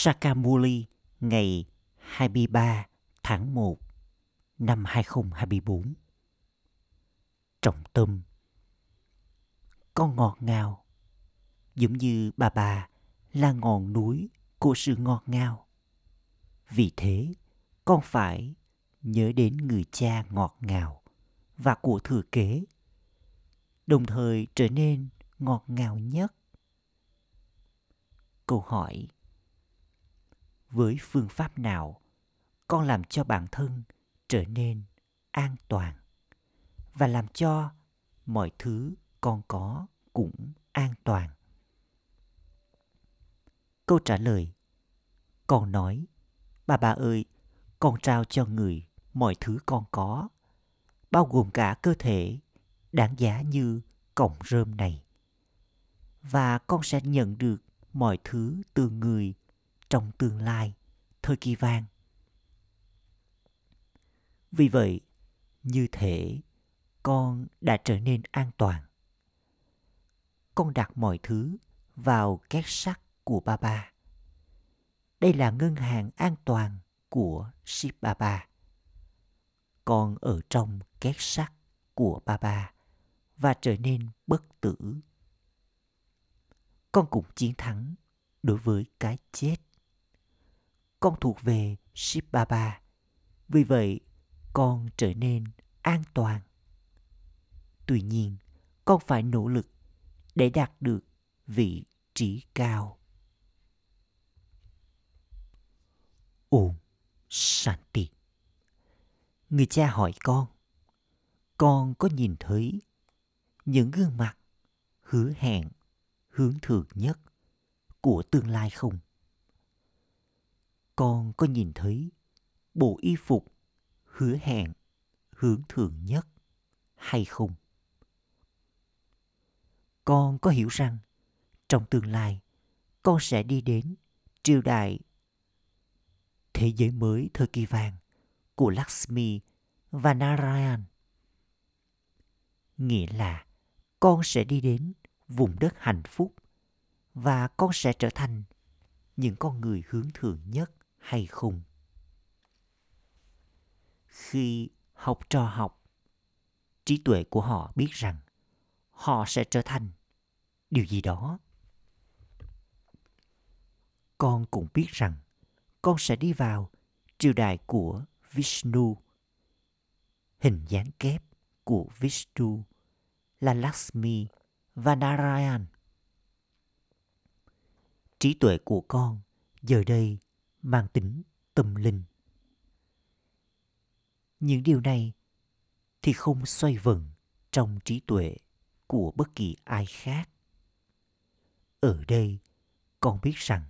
Sakamuli ngày 23 tháng 1 năm 2024. Trọng tâm Con ngọt ngào giống như bà bà là ngọn núi của sự ngọt ngào. Vì thế, con phải nhớ đến người cha ngọt ngào và của thừa kế, đồng thời trở nên ngọt ngào nhất. Câu hỏi với phương pháp nào, con làm cho bản thân trở nên an toàn và làm cho mọi thứ con có cũng an toàn? Câu trả lời, con nói, bà bà ơi, con trao cho người mọi thứ con có, bao gồm cả cơ thể đáng giá như cọng rơm này. Và con sẽ nhận được mọi thứ từ người trong tương lai, thời kỳ vàng. Vì vậy, như thể con đã trở nên an toàn. Con đặt mọi thứ vào két sắt của ba ba. Đây là ngân hàng an toàn của ship ba ba. Con ở trong két sắt của ba ba và trở nên bất tử. Con cũng chiến thắng đối với cái chết con thuộc về Ship Baba. Vì vậy, con trở nên an toàn. Tuy nhiên, con phải nỗ lực để đạt được vị trí cao. Ôm Shanti Người cha hỏi con, con có nhìn thấy những gương mặt hứa hẹn hướng thượng nhất của tương lai không? Con có nhìn thấy bộ y phục hứa hẹn, hướng thượng nhất hay không con có hiểu rằng trong tương lai con sẽ đi đến triều đại thế giới mới thời kỳ vàng của Lakshmi và Narayan. Nghĩa là con sẽ đi đến vùng đất hạnh phúc và con sẽ trở thành những con người hướng thượng nhất hay không? Khi học trò học, trí tuệ của họ biết rằng họ sẽ trở thành điều gì đó. Con cũng biết rằng con sẽ đi vào triều đại của vishnu. Hình dáng kép của vishnu là lakshmi và narayan trí tuệ của con giờ đây mang tính tâm linh. Những điều này thì không xoay vần trong trí tuệ của bất kỳ ai khác. Ở đây, con biết rằng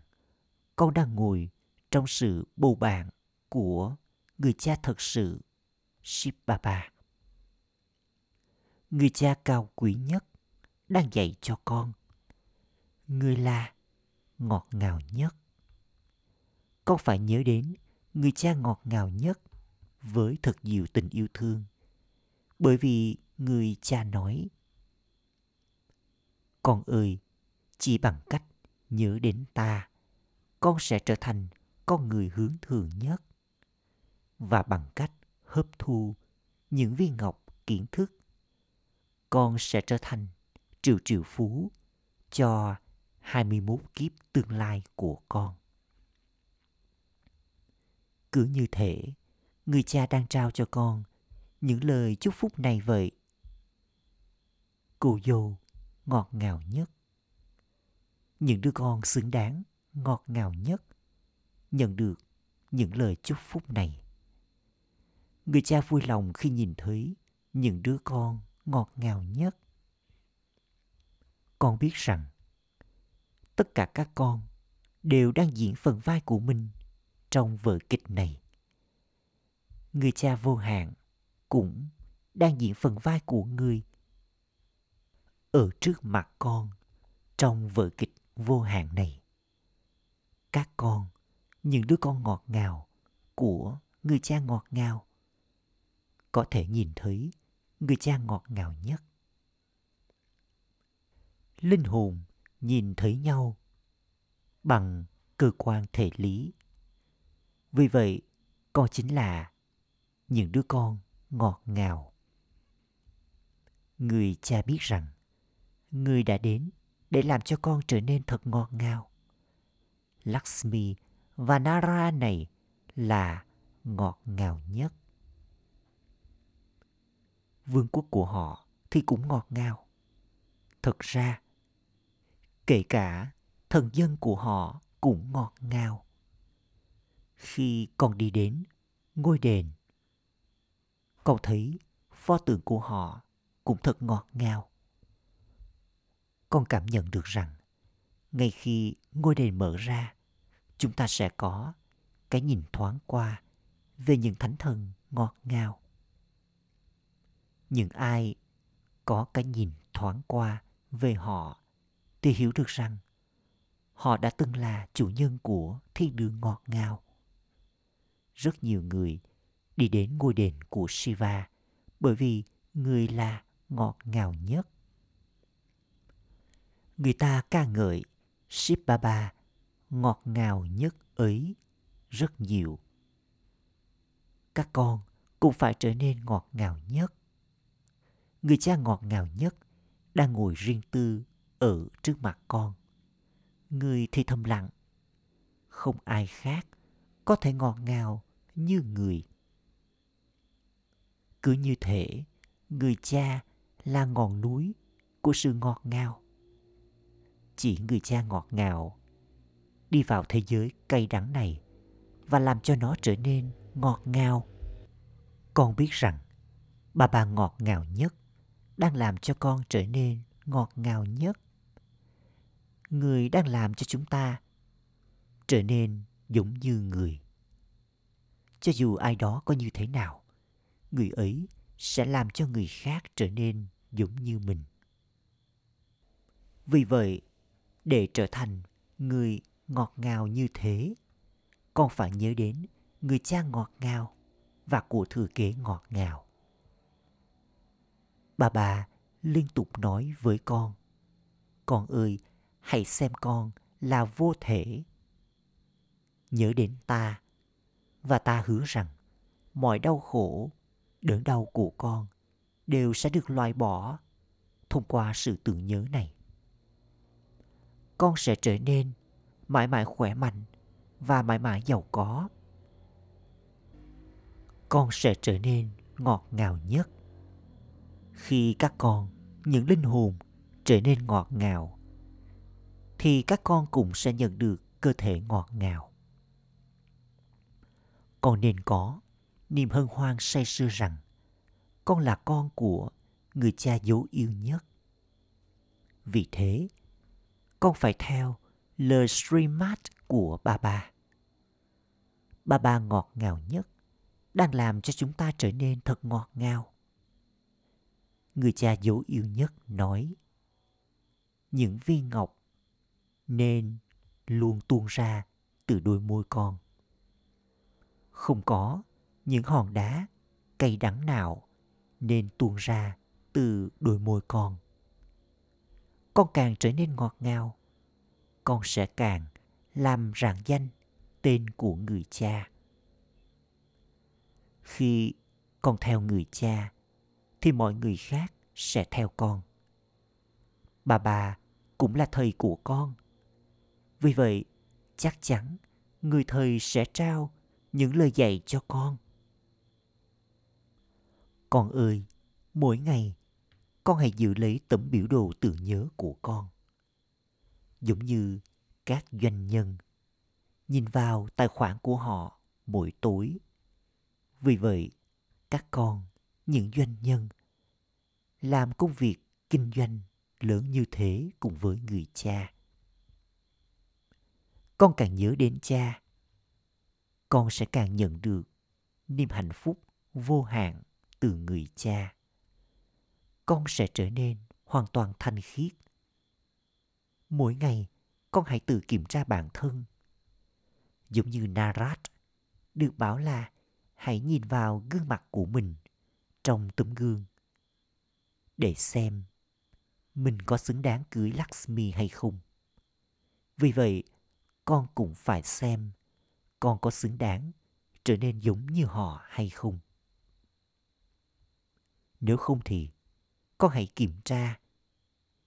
con đang ngồi trong sự bầu bạn của người cha thật sự Shiv Baba. Người cha cao quý nhất đang dạy cho con. Người là ngọt ngào nhất con phải nhớ đến người cha ngọt ngào nhất với thật nhiều tình yêu thương. Bởi vì người cha nói Con ơi, chỉ bằng cách nhớ đến ta, con sẽ trở thành con người hướng thường nhất. Và bằng cách hấp thu những viên ngọc kiến thức, con sẽ trở thành triệu triệu phú cho 21 kiếp tương lai của con. Cứ như thể người cha đang trao cho con những lời chúc phúc này vậy. Cô dâu ngọt ngào nhất. Những đứa con xứng đáng ngọt ngào nhất nhận được những lời chúc phúc này. Người cha vui lòng khi nhìn thấy những đứa con ngọt ngào nhất. Con biết rằng tất cả các con đều đang diễn phần vai của mình trong vở kịch này. Người cha vô hạn cũng đang diễn phần vai của người ở trước mặt con trong vở kịch vô hạn này. Các con, những đứa con ngọt ngào của người cha ngọt ngào có thể nhìn thấy người cha ngọt ngào nhất. Linh hồn nhìn thấy nhau bằng cơ quan thể lý. Vì vậy, con chính là những đứa con ngọt ngào. Người cha biết rằng người đã đến để làm cho con trở nên thật ngọt ngào. Lakshmi và Nara này là ngọt ngào nhất. Vương quốc của họ thì cũng ngọt ngào. Thật ra, kể cả thần dân của họ cũng ngọt ngào. Khi con đi đến ngôi đền, con thấy pho tượng của họ cũng thật ngọt ngào. Con cảm nhận được rằng ngay khi ngôi đền mở ra, chúng ta sẽ có cái nhìn thoáng qua về những thánh thần ngọt ngào. Những ai có cái nhìn thoáng qua về họ thì hiểu được rằng họ đã từng là chủ nhân của thiên đường ngọt ngào. Rất nhiều người đi đến ngôi đền của Shiva bởi vì người là ngọt ngào nhất. Người ta ca ngợi Shiv Baba ngọt ngào nhất ấy rất nhiều. Các con cũng phải trở nên ngọt ngào nhất. Người cha ngọt ngào nhất đang ngồi riêng tư ở trước mặt con. Người thì thầm lặng. Không ai khác có thể ngọt ngào như người. Cứ như thể người cha là ngọn núi của sự ngọt ngào. Chỉ người cha ngọt ngào đi vào thế giới cay đắng này và làm cho nó trở nên ngọt ngào. Con biết rằng bà bà ngọt ngào nhất đang làm cho con trở nên ngọt ngào nhất. Người đang làm cho chúng ta trở nên giống như người. Cho dù ai đó có như thế nào, người ấy sẽ làm cho người khác trở nên giống như mình. Vì vậy, để trở thành người ngọt ngào như thế, con phải nhớ đến người cha ngọt ngào và của thừa kế ngọt ngào. Bà bà liên tục nói với con, con ơi, hãy xem con là vô thể. Nhớ đến ta, và ta hứa rằng mọi đau khổ, đớn đau của con đều sẽ được loại bỏ thông qua sự tưởng nhớ này. Con sẽ trở nên mãi mãi khỏe mạnh và mãi mãi giàu có. Con sẽ trở nên ngọt ngào nhất. Khi các con, những linh hồn trở nên ngọt ngào, thì các con cũng sẽ nhận được cơ thể ngọt ngào. Con nên có niềm hân hoan say sưa rằng con là con của người cha dấu yêu nhất. Vì thế, con phải theo lời streamat của ba ba. Ba ba ngọt ngào nhất đang làm cho chúng ta trở nên thật ngọt ngào. Người cha dấu yêu nhất nói những viên ngọc nên luôn tuôn ra từ đôi môi con. Không có những hòn đá cay đắng nào nên tuôn ra từ đôi môi con. Con càng trở nên ngọt ngào, con sẽ càng làm rạng danh tên của người cha. Khi con theo người cha, thì mọi người khác sẽ theo con. Bà bà cũng là thầy của con. Vì vậy, chắc chắn người thầy sẽ trao những lời dạy cho con. Con ơi, mỗi ngày con hãy giữ lấy tấm biểu đồ tưởng nhớ của con. Giống như các doanh nhân nhìn vào tài khoản của họ mỗi tối. Vì vậy, các con, những doanh nhân, làm công việc kinh doanh lớn như thế cùng với người cha. Con càng nhớ đến cha, con sẽ càng nhận được niềm hạnh phúc vô hạn từ người cha. Con sẽ trở nên hoàn toàn thanh khiết. Mỗi ngày, con hãy tự kiểm tra bản thân. Giống như Narat, được bảo là hãy nhìn vào gương mặt của mình trong tấm gương để xem mình có xứng đáng cưới Lakshmi hay không. Vì vậy, con cũng phải xem con có xứng đáng, trở nên giống như họ hay không? Nếu không thì con hãy kiểm tra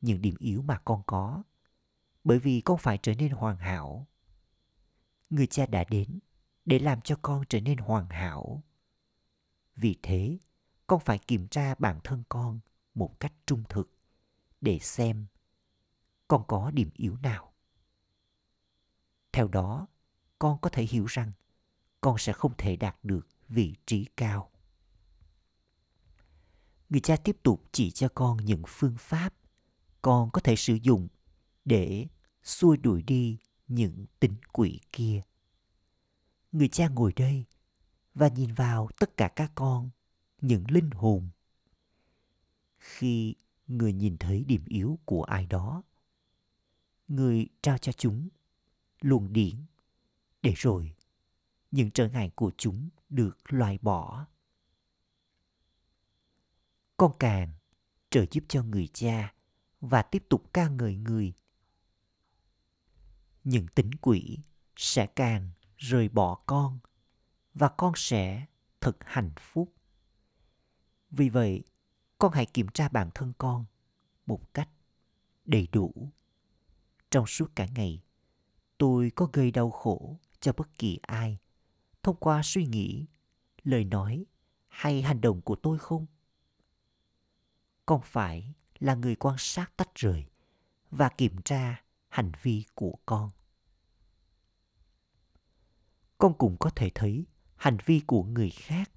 những điểm yếu mà con có, bởi vì con phải trở nên hoàn hảo. Người cha đã đến để làm cho con trở nên hoàn hảo. Vì thế, con phải kiểm tra bản thân con một cách trung thực để xem con có điểm yếu nào. Theo đó con có thể hiểu rằng con sẽ không thể đạt được vị trí cao. Người cha tiếp tục chỉ cho con những phương pháp con có thể sử dụng để xua đuổi đi những tính quỷ kia. Người cha ngồi đây và nhìn vào tất cả các con, những linh hồn. Khi người nhìn thấy điểm yếu của ai đó, người trao cho chúng luồng điển để rồi, những trở ngại của chúng được loại bỏ. Con càng trợ giúp cho người cha và tiếp tục ca ngợi người. Những tính quỷ sẽ càng rời bỏ con và con sẽ thật hạnh phúc. Vì vậy, con hãy kiểm tra bản thân con một cách đầy đủ. Trong suốt cả ngày, tôi có gây đau khổ cho bất kỳ ai. Thông qua suy nghĩ, lời nói hay hành động của tôi không? Con phải là người quan sát tách rời và kiểm tra hành vi của con. Con cũng có thể thấy hành vi của người khác.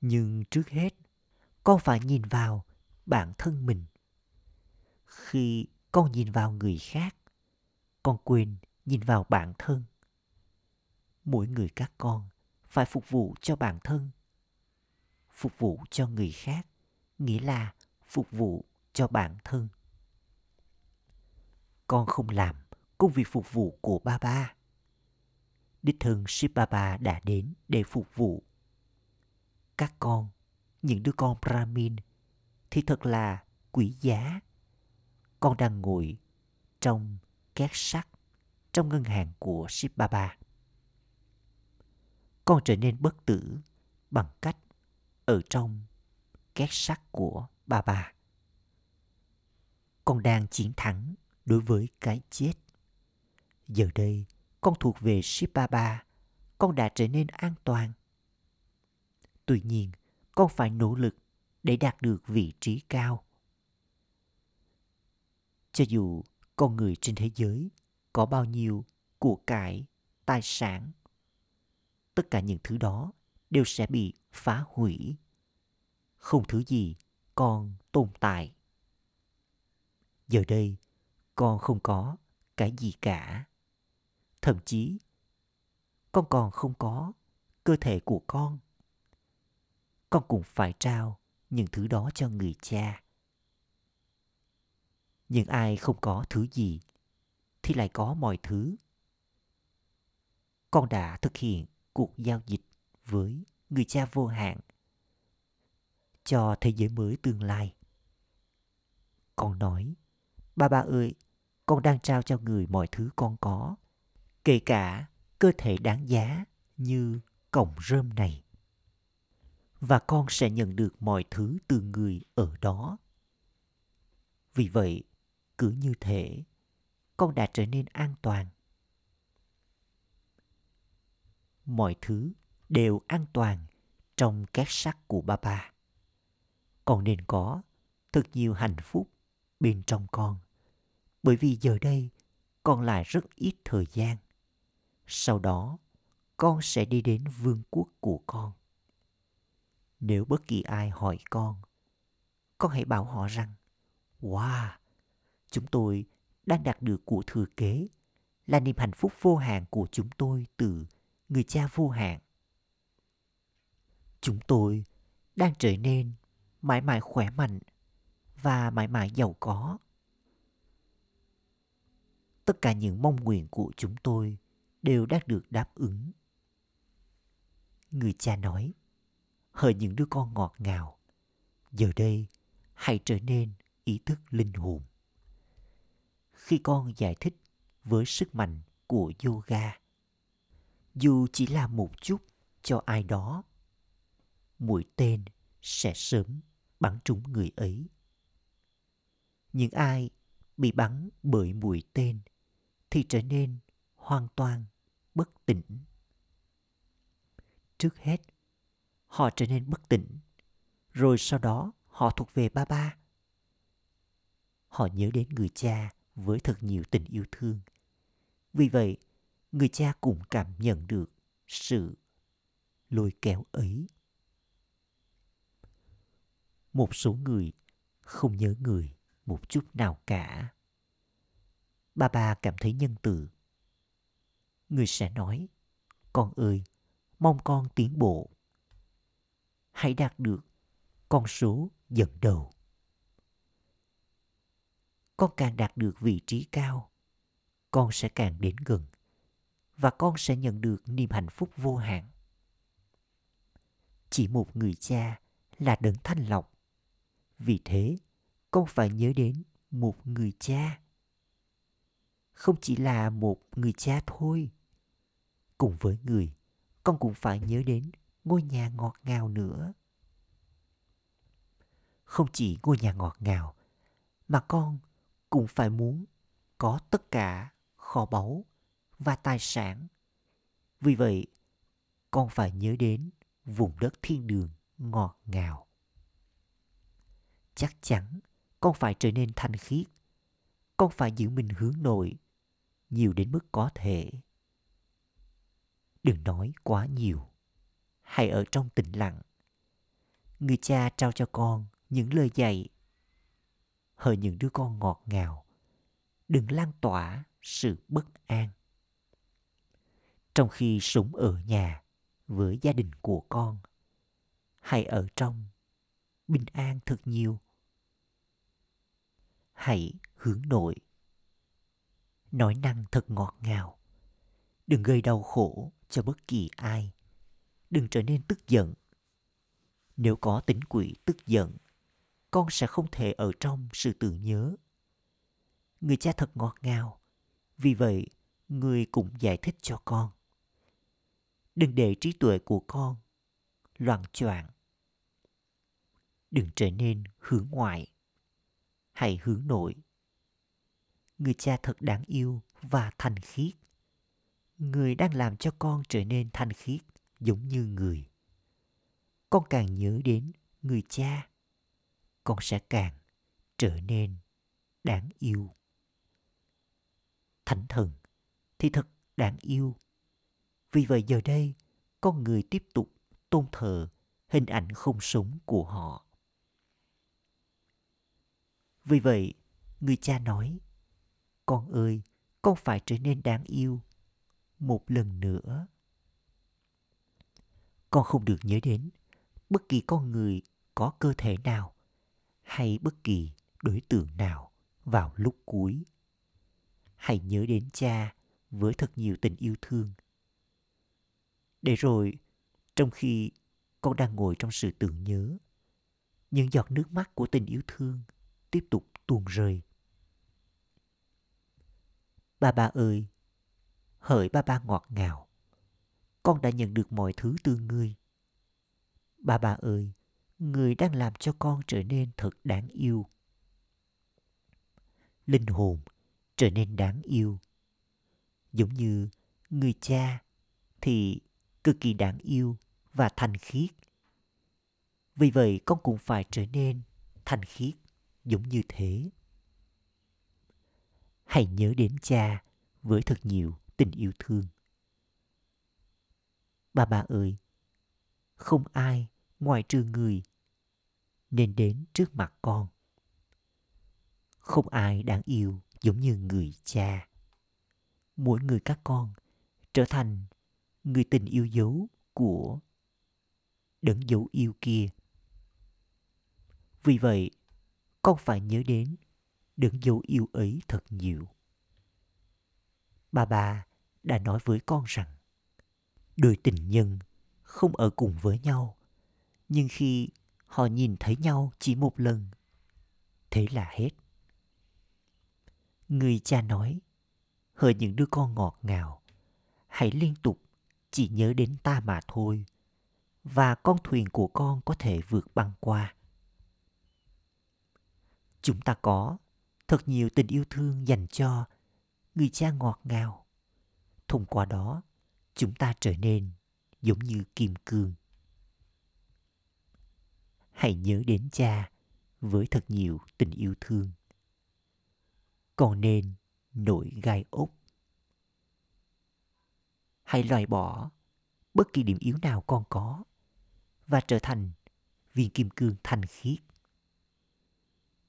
Nhưng trước hết, con phải nhìn vào bản thân mình. Khi con nhìn vào người khác, con quên nhìn vào bản thân mỗi người các con phải phục vụ cho bản thân. Phục vụ cho người khác, nghĩa là phục vụ cho bản thân. Con không làm công việc phục vụ của ba ba. Đích thân Shiv Baba đã đến để phục vụ. Các con, những đứa con Brahmin, thì thật là quý giá. Con đang ngồi trong két sắt trong ngân hàng của Shiv Baba con trở nên bất tử bằng cách ở trong két sắt của bà bà. Con đang chiến thắng đối với cái chết. Giờ đây, con thuộc về Shiv Baba, con đã trở nên an toàn. Tuy nhiên, con phải nỗ lực để đạt được vị trí cao. Cho dù con người trên thế giới có bao nhiêu của cải, tài sản tất cả những thứ đó đều sẽ bị phá hủy. Không thứ gì còn tồn tại. Giờ đây, con không có cái gì cả. Thậm chí, con còn không có cơ thể của con. Con cũng phải trao những thứ đó cho người cha. Nhưng ai không có thứ gì thì lại có mọi thứ. Con đã thực hiện cuộc giao dịch với người cha vô hạn cho thế giới mới tương lai. Con nói, ba ba ơi, con đang trao cho người mọi thứ con có, kể cả cơ thể đáng giá như cổng rơm này. Và con sẽ nhận được mọi thứ từ người ở đó. Vì vậy, cứ như thế, con đã trở nên an toàn mọi thứ đều an toàn trong két sắt của ba ba. Con nên có thật nhiều hạnh phúc bên trong con. Bởi vì giờ đây con lại rất ít thời gian. Sau đó, con sẽ đi đến vương quốc của con. Nếu bất kỳ ai hỏi con, con hãy bảo họ rằng, Wow, chúng tôi đang đạt được của thừa kế là niềm hạnh phúc vô hạn của chúng tôi từ người cha vô hạn. Chúng tôi đang trở nên mãi mãi khỏe mạnh và mãi mãi giàu có. Tất cả những mong nguyện của chúng tôi đều đã được đáp ứng. Người cha nói, hỡi những đứa con ngọt ngào, giờ đây hãy trở nên ý thức linh hồn. Khi con giải thích với sức mạnh của yoga dù chỉ là một chút cho ai đó, mũi tên sẽ sớm bắn trúng người ấy. Những ai bị bắn bởi mũi tên thì trở nên hoàn toàn bất tỉnh. Trước hết, họ trở nên bất tỉnh, rồi sau đó họ thuộc về ba ba. Họ nhớ đến người cha với thật nhiều tình yêu thương. Vì vậy người cha cũng cảm nhận được sự lôi kéo ấy. Một số người không nhớ người một chút nào cả. Ba ba cảm thấy nhân từ. Người sẽ nói, con ơi, mong con tiến bộ. Hãy đạt được con số dẫn đầu. Con càng đạt được vị trí cao, con sẽ càng đến gần và con sẽ nhận được niềm hạnh phúc vô hạn. Chỉ một người cha là đấng thanh lọc. Vì thế, con phải nhớ đến một người cha. Không chỉ là một người cha thôi, cùng với người, con cũng phải nhớ đến ngôi nhà ngọt ngào nữa. Không chỉ ngôi nhà ngọt ngào, mà con cũng phải muốn có tất cả kho báu và tài sản. Vì vậy, con phải nhớ đến vùng đất thiên đường ngọt ngào. Chắc chắn con phải trở nên thanh khiết. Con phải giữ mình hướng nội nhiều đến mức có thể. Đừng nói quá nhiều. Hãy ở trong tĩnh lặng. Người cha trao cho con những lời dạy. Hỡi những đứa con ngọt ngào. Đừng lan tỏa sự bất an trong khi sống ở nhà với gia đình của con. Hãy ở trong, bình an thật nhiều. Hãy hướng nội. Nói năng thật ngọt ngào. Đừng gây đau khổ cho bất kỳ ai. Đừng trở nên tức giận. Nếu có tính quỷ tức giận, con sẽ không thể ở trong sự tưởng nhớ. Người cha thật ngọt ngào, vì vậy người cũng giải thích cho con đừng để trí tuệ của con loạn choạng. Đừng trở nên hướng ngoại hãy hướng nội. Người cha thật đáng yêu và thành khiết. Người đang làm cho con trở nên thanh khiết giống như người. Con càng nhớ đến người cha, con sẽ càng trở nên đáng yêu. Thánh thần thì thật đáng yêu vì vậy giờ đây, con người tiếp tục tôn thờ hình ảnh không sống của họ. Vì vậy, người cha nói, con ơi, con phải trở nên đáng yêu một lần nữa. Con không được nhớ đến bất kỳ con người có cơ thể nào hay bất kỳ đối tượng nào vào lúc cuối. Hãy nhớ đến cha với thật nhiều tình yêu thương để rồi, trong khi con đang ngồi trong sự tưởng nhớ, những giọt nước mắt của tình yêu thương tiếp tục tuôn rơi. Ba ba ơi, hỡi ba ba ngọt ngào, con đã nhận được mọi thứ từ ngươi. Ba ba ơi người đang làm cho con trở nên thật đáng yêu. Linh hồn trở nên đáng yêu. Giống như người cha thì cực kỳ đáng yêu và thành khiết. Vì vậy con cũng phải trở nên thành khiết giống như thế. Hãy nhớ đến cha với thật nhiều tình yêu thương. Ba ba ơi, không ai ngoài trừ người nên đến trước mặt con. Không ai đáng yêu giống như người cha. Mỗi người các con trở thành người tình yêu dấu của đấng dấu yêu kia. Vì vậy, con phải nhớ đến đấng dấu yêu ấy thật nhiều. Bà bà đã nói với con rằng, đôi tình nhân không ở cùng với nhau, nhưng khi họ nhìn thấy nhau chỉ một lần, thế là hết. Người cha nói, hỡi những đứa con ngọt ngào, hãy liên tục chỉ nhớ đến ta mà thôi, và con thuyền của con có thể vượt băng qua. Chúng ta có thật nhiều tình yêu thương dành cho người cha ngọt ngào. Thông qua đó, chúng ta trở nên giống như kim cương. Hãy nhớ đến cha với thật nhiều tình yêu thương. Còn nên nổi gai ốc hãy loại bỏ bất kỳ điểm yếu nào con có và trở thành viên kim cương thanh khiết.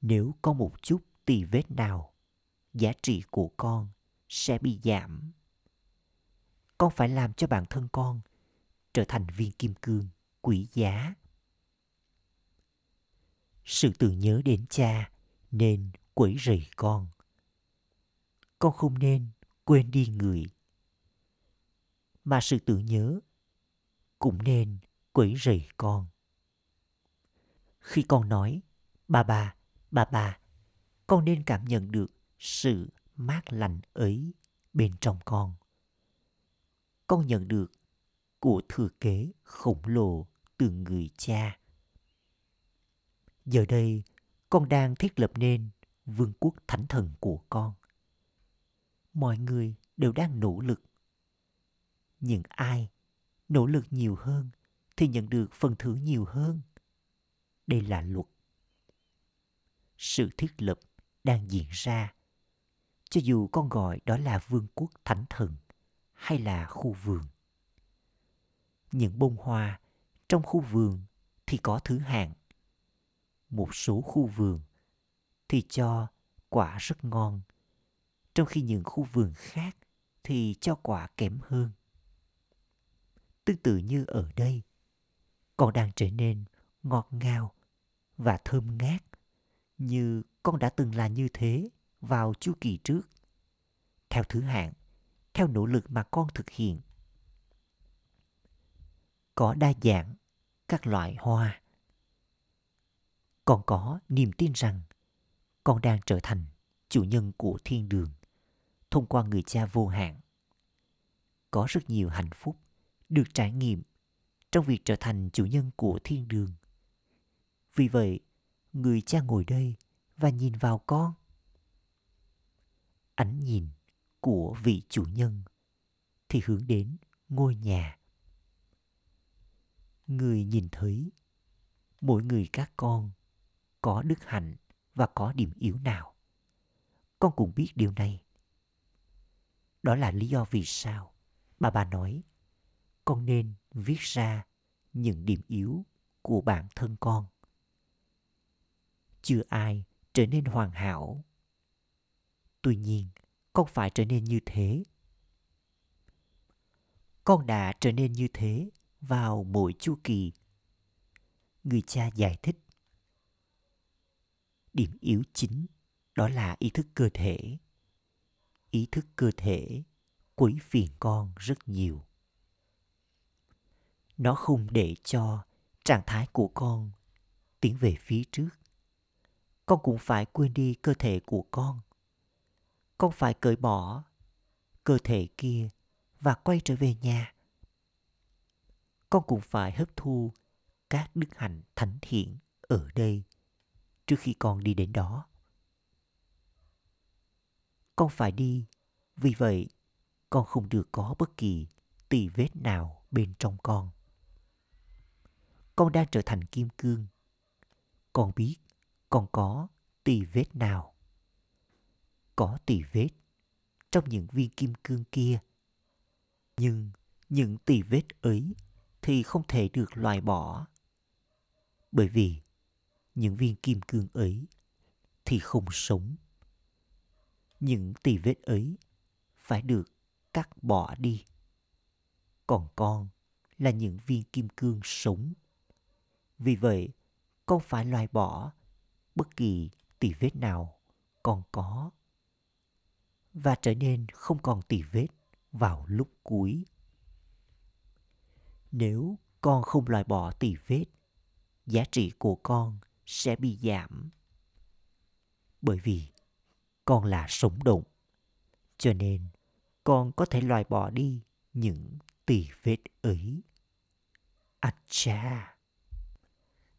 Nếu có một chút tì vết nào, giá trị của con sẽ bị giảm. Con phải làm cho bản thân con trở thành viên kim cương quý giá. Sự tưởng nhớ đến cha nên quấy rầy con. Con không nên quên đi người mà sự tưởng nhớ cũng nên quấy rầy con. Khi con nói bà bà bà bà con nên cảm nhận được sự mát lành ấy bên trong con. Con nhận được của thừa kế khổng lồ từ người cha. Giờ đây, con đang thiết lập nên vương quốc thánh thần của con. Mọi người đều đang nỗ lực những ai nỗ lực nhiều hơn thì nhận được phần thưởng nhiều hơn? Đây là luật. Sự thiết lập đang diễn ra. Cho dù con gọi đó là vương quốc thánh thần hay là khu vườn, những bông hoa trong khu vườn thì có thứ hạng. Một số khu vườn thì cho quả rất ngon, trong khi những khu vườn khác thì cho quả kém hơn tương tự như ở đây. Con đang trở nên ngọt ngào và thơm ngát, như con đã từng là như thế vào chu kỳ trước. Theo thứ hạng, theo nỗ lực mà con thực hiện, có đa dạng các loại hoa. Con có niềm tin rằng con đang trở thành chủ nhân của thiên đường thông qua người cha vô hạn. Có rất nhiều hạnh phúc được trải nghiệm trong việc trở thành chủ nhân của thiên đường. Vì vậy, người cha ngồi đây và nhìn vào con. Ánh nhìn của vị chủ nhân thì hướng đến ngôi nhà. Người nhìn thấy, mỗi người các con có đức hạnh và có điểm yếu nào? Con cũng biết điều này. Đó là lý do vì sao mà bà nói con nên viết ra những điểm yếu của bản thân con. Chưa ai trở nên hoàn hảo. Tuy nhiên, con phải trở nên như thế. Con đã trở nên như thế vào mỗi chu kỳ. Người cha giải thích. Điểm yếu chính đó là ý thức cơ thể. Ý thức cơ thể quấy phiền con rất nhiều nó không để cho trạng thái của con tiến về phía trước. Con cũng phải quên đi cơ thể của con. Con phải cởi bỏ cơ thể kia và quay trở về nhà. Con cũng phải hấp thu các đức hạnh thánh thiện ở đây trước khi con đi đến đó. Con phải đi, vì vậy con không được có bất kỳ tì vết nào bên trong con con đang trở thành kim cương. Con biết con có tì vết nào. Có tì vết trong những viên kim cương kia. Nhưng những tì vết ấy thì không thể được loại bỏ. Bởi vì những viên kim cương ấy thì không sống. Những tì vết ấy phải được cắt bỏ đi. Còn con là những viên kim cương sống vì vậy con phải loại bỏ bất kỳ tì vết nào còn có và trở nên không còn tì vết vào lúc cuối nếu con không loại bỏ tì vết, giá trị của con sẽ bị giảm bởi vì con là sống động, cho nên con có thể loại bỏ đi những tỳ vết ấy. Acha!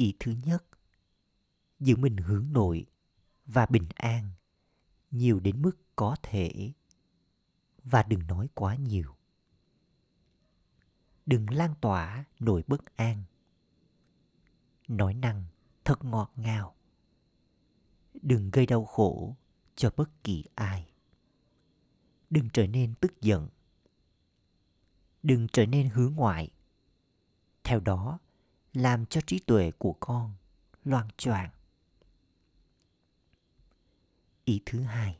ý thứ nhất. Giữ mình hướng nội và bình an, nhiều đến mức có thể. Và đừng nói quá nhiều. Đừng lan tỏa nỗi bất an. Nói năng thật ngọt ngào. Đừng gây đau khổ cho bất kỳ ai. Đừng trở nên tức giận. Đừng trở nên hướng ngoại. Theo đó làm cho trí tuệ của con loan choạng. Ý thứ hai,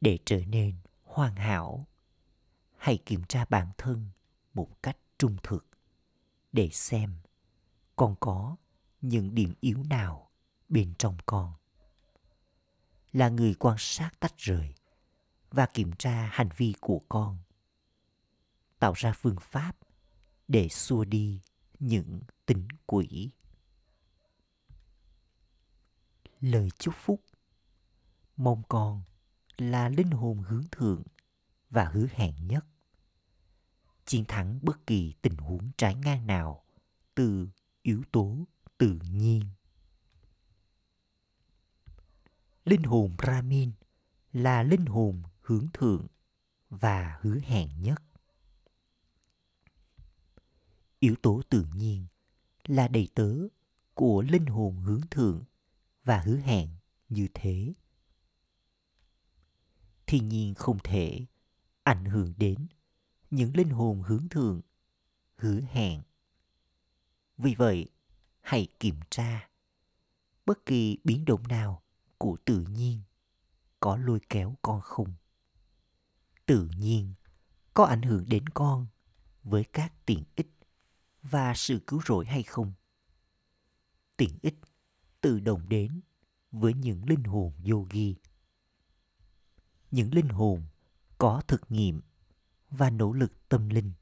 để trở nên hoàn hảo, hãy kiểm tra bản thân một cách trung thực để xem con có những điểm yếu nào bên trong con. Là người quan sát tách rời và kiểm tra hành vi của con, tạo ra phương pháp để xua đi những tình quỷ. Lời chúc phúc. Mong con là linh hồn hướng thượng và hứa hẹn nhất. Chiến thắng bất kỳ tình huống trái ngang nào từ yếu tố tự nhiên. Linh hồn brahmin là linh hồn hướng thượng và hứa hẹn nhất yếu tố tự nhiên là đầy tớ của linh hồn hướng thượng và hứa hẹn như thế. Thiên nhiên không thể ảnh hưởng đến những linh hồn hướng thượng, hứa hẹn. Vì vậy, hãy kiểm tra bất kỳ biến động nào của tự nhiên có lôi kéo con không. Tự nhiên có ảnh hưởng đến con với các tiện ích và sự cứu rỗi hay không? Tiện ích tự động đến với những linh hồn yogi. Những linh hồn có thực nghiệm và nỗ lực tâm linh.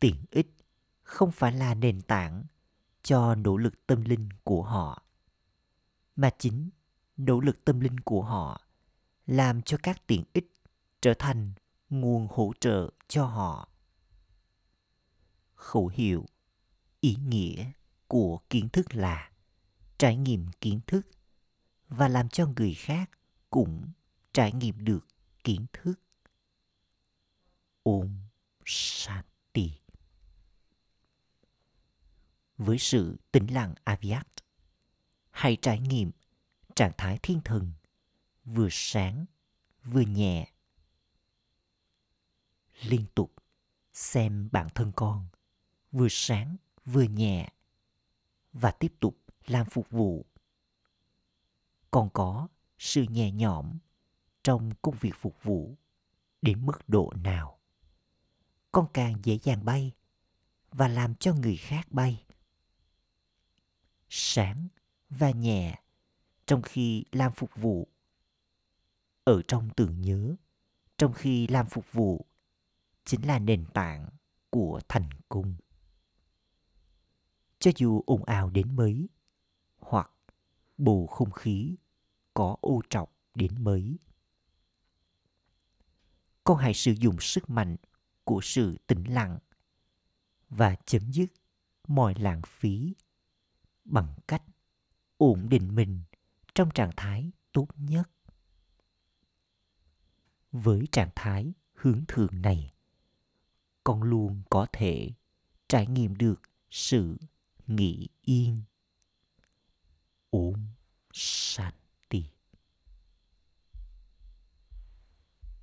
Tiện ích không phải là nền tảng cho nỗ lực tâm linh của họ, mà chính nỗ lực tâm linh của họ làm cho các tiện ích trở thành nguồn hỗ trợ cho họ khẩu hiệu. Ý nghĩa của kiến thức là trải nghiệm kiến thức và làm cho người khác cũng trải nghiệm được kiến thức. Ôm shanti. Với sự tĩnh lặng avyat hãy trải nghiệm trạng thái thiên thần, vừa sáng, vừa nhẹ. Liên tục xem bản thân con vừa sáng, vừa nhẹ, và tiếp tục làm phục vụ. Còn có sự nhẹ nhõm trong công việc phục vụ đến mức độ nào? Con càng dễ dàng bay và làm cho người khác bay. Sáng và nhẹ trong khi làm phục vụ ở trong tưởng nhớ, trong khi làm phục vụ chính là nền tảng của thành công cho dù ồn ào đến mấy, hoặc bầu không khí có ô trọc đến mấy. Con hãy sử dụng sức mạnh của sự tĩnh lặng và chấm dứt mọi lãng phí bằng cách ổn định mình trong trạng thái tốt nhất. Với trạng thái hướng thượng này, con luôn có thể trải nghiệm được sự nghỉ yên. Ổn sanh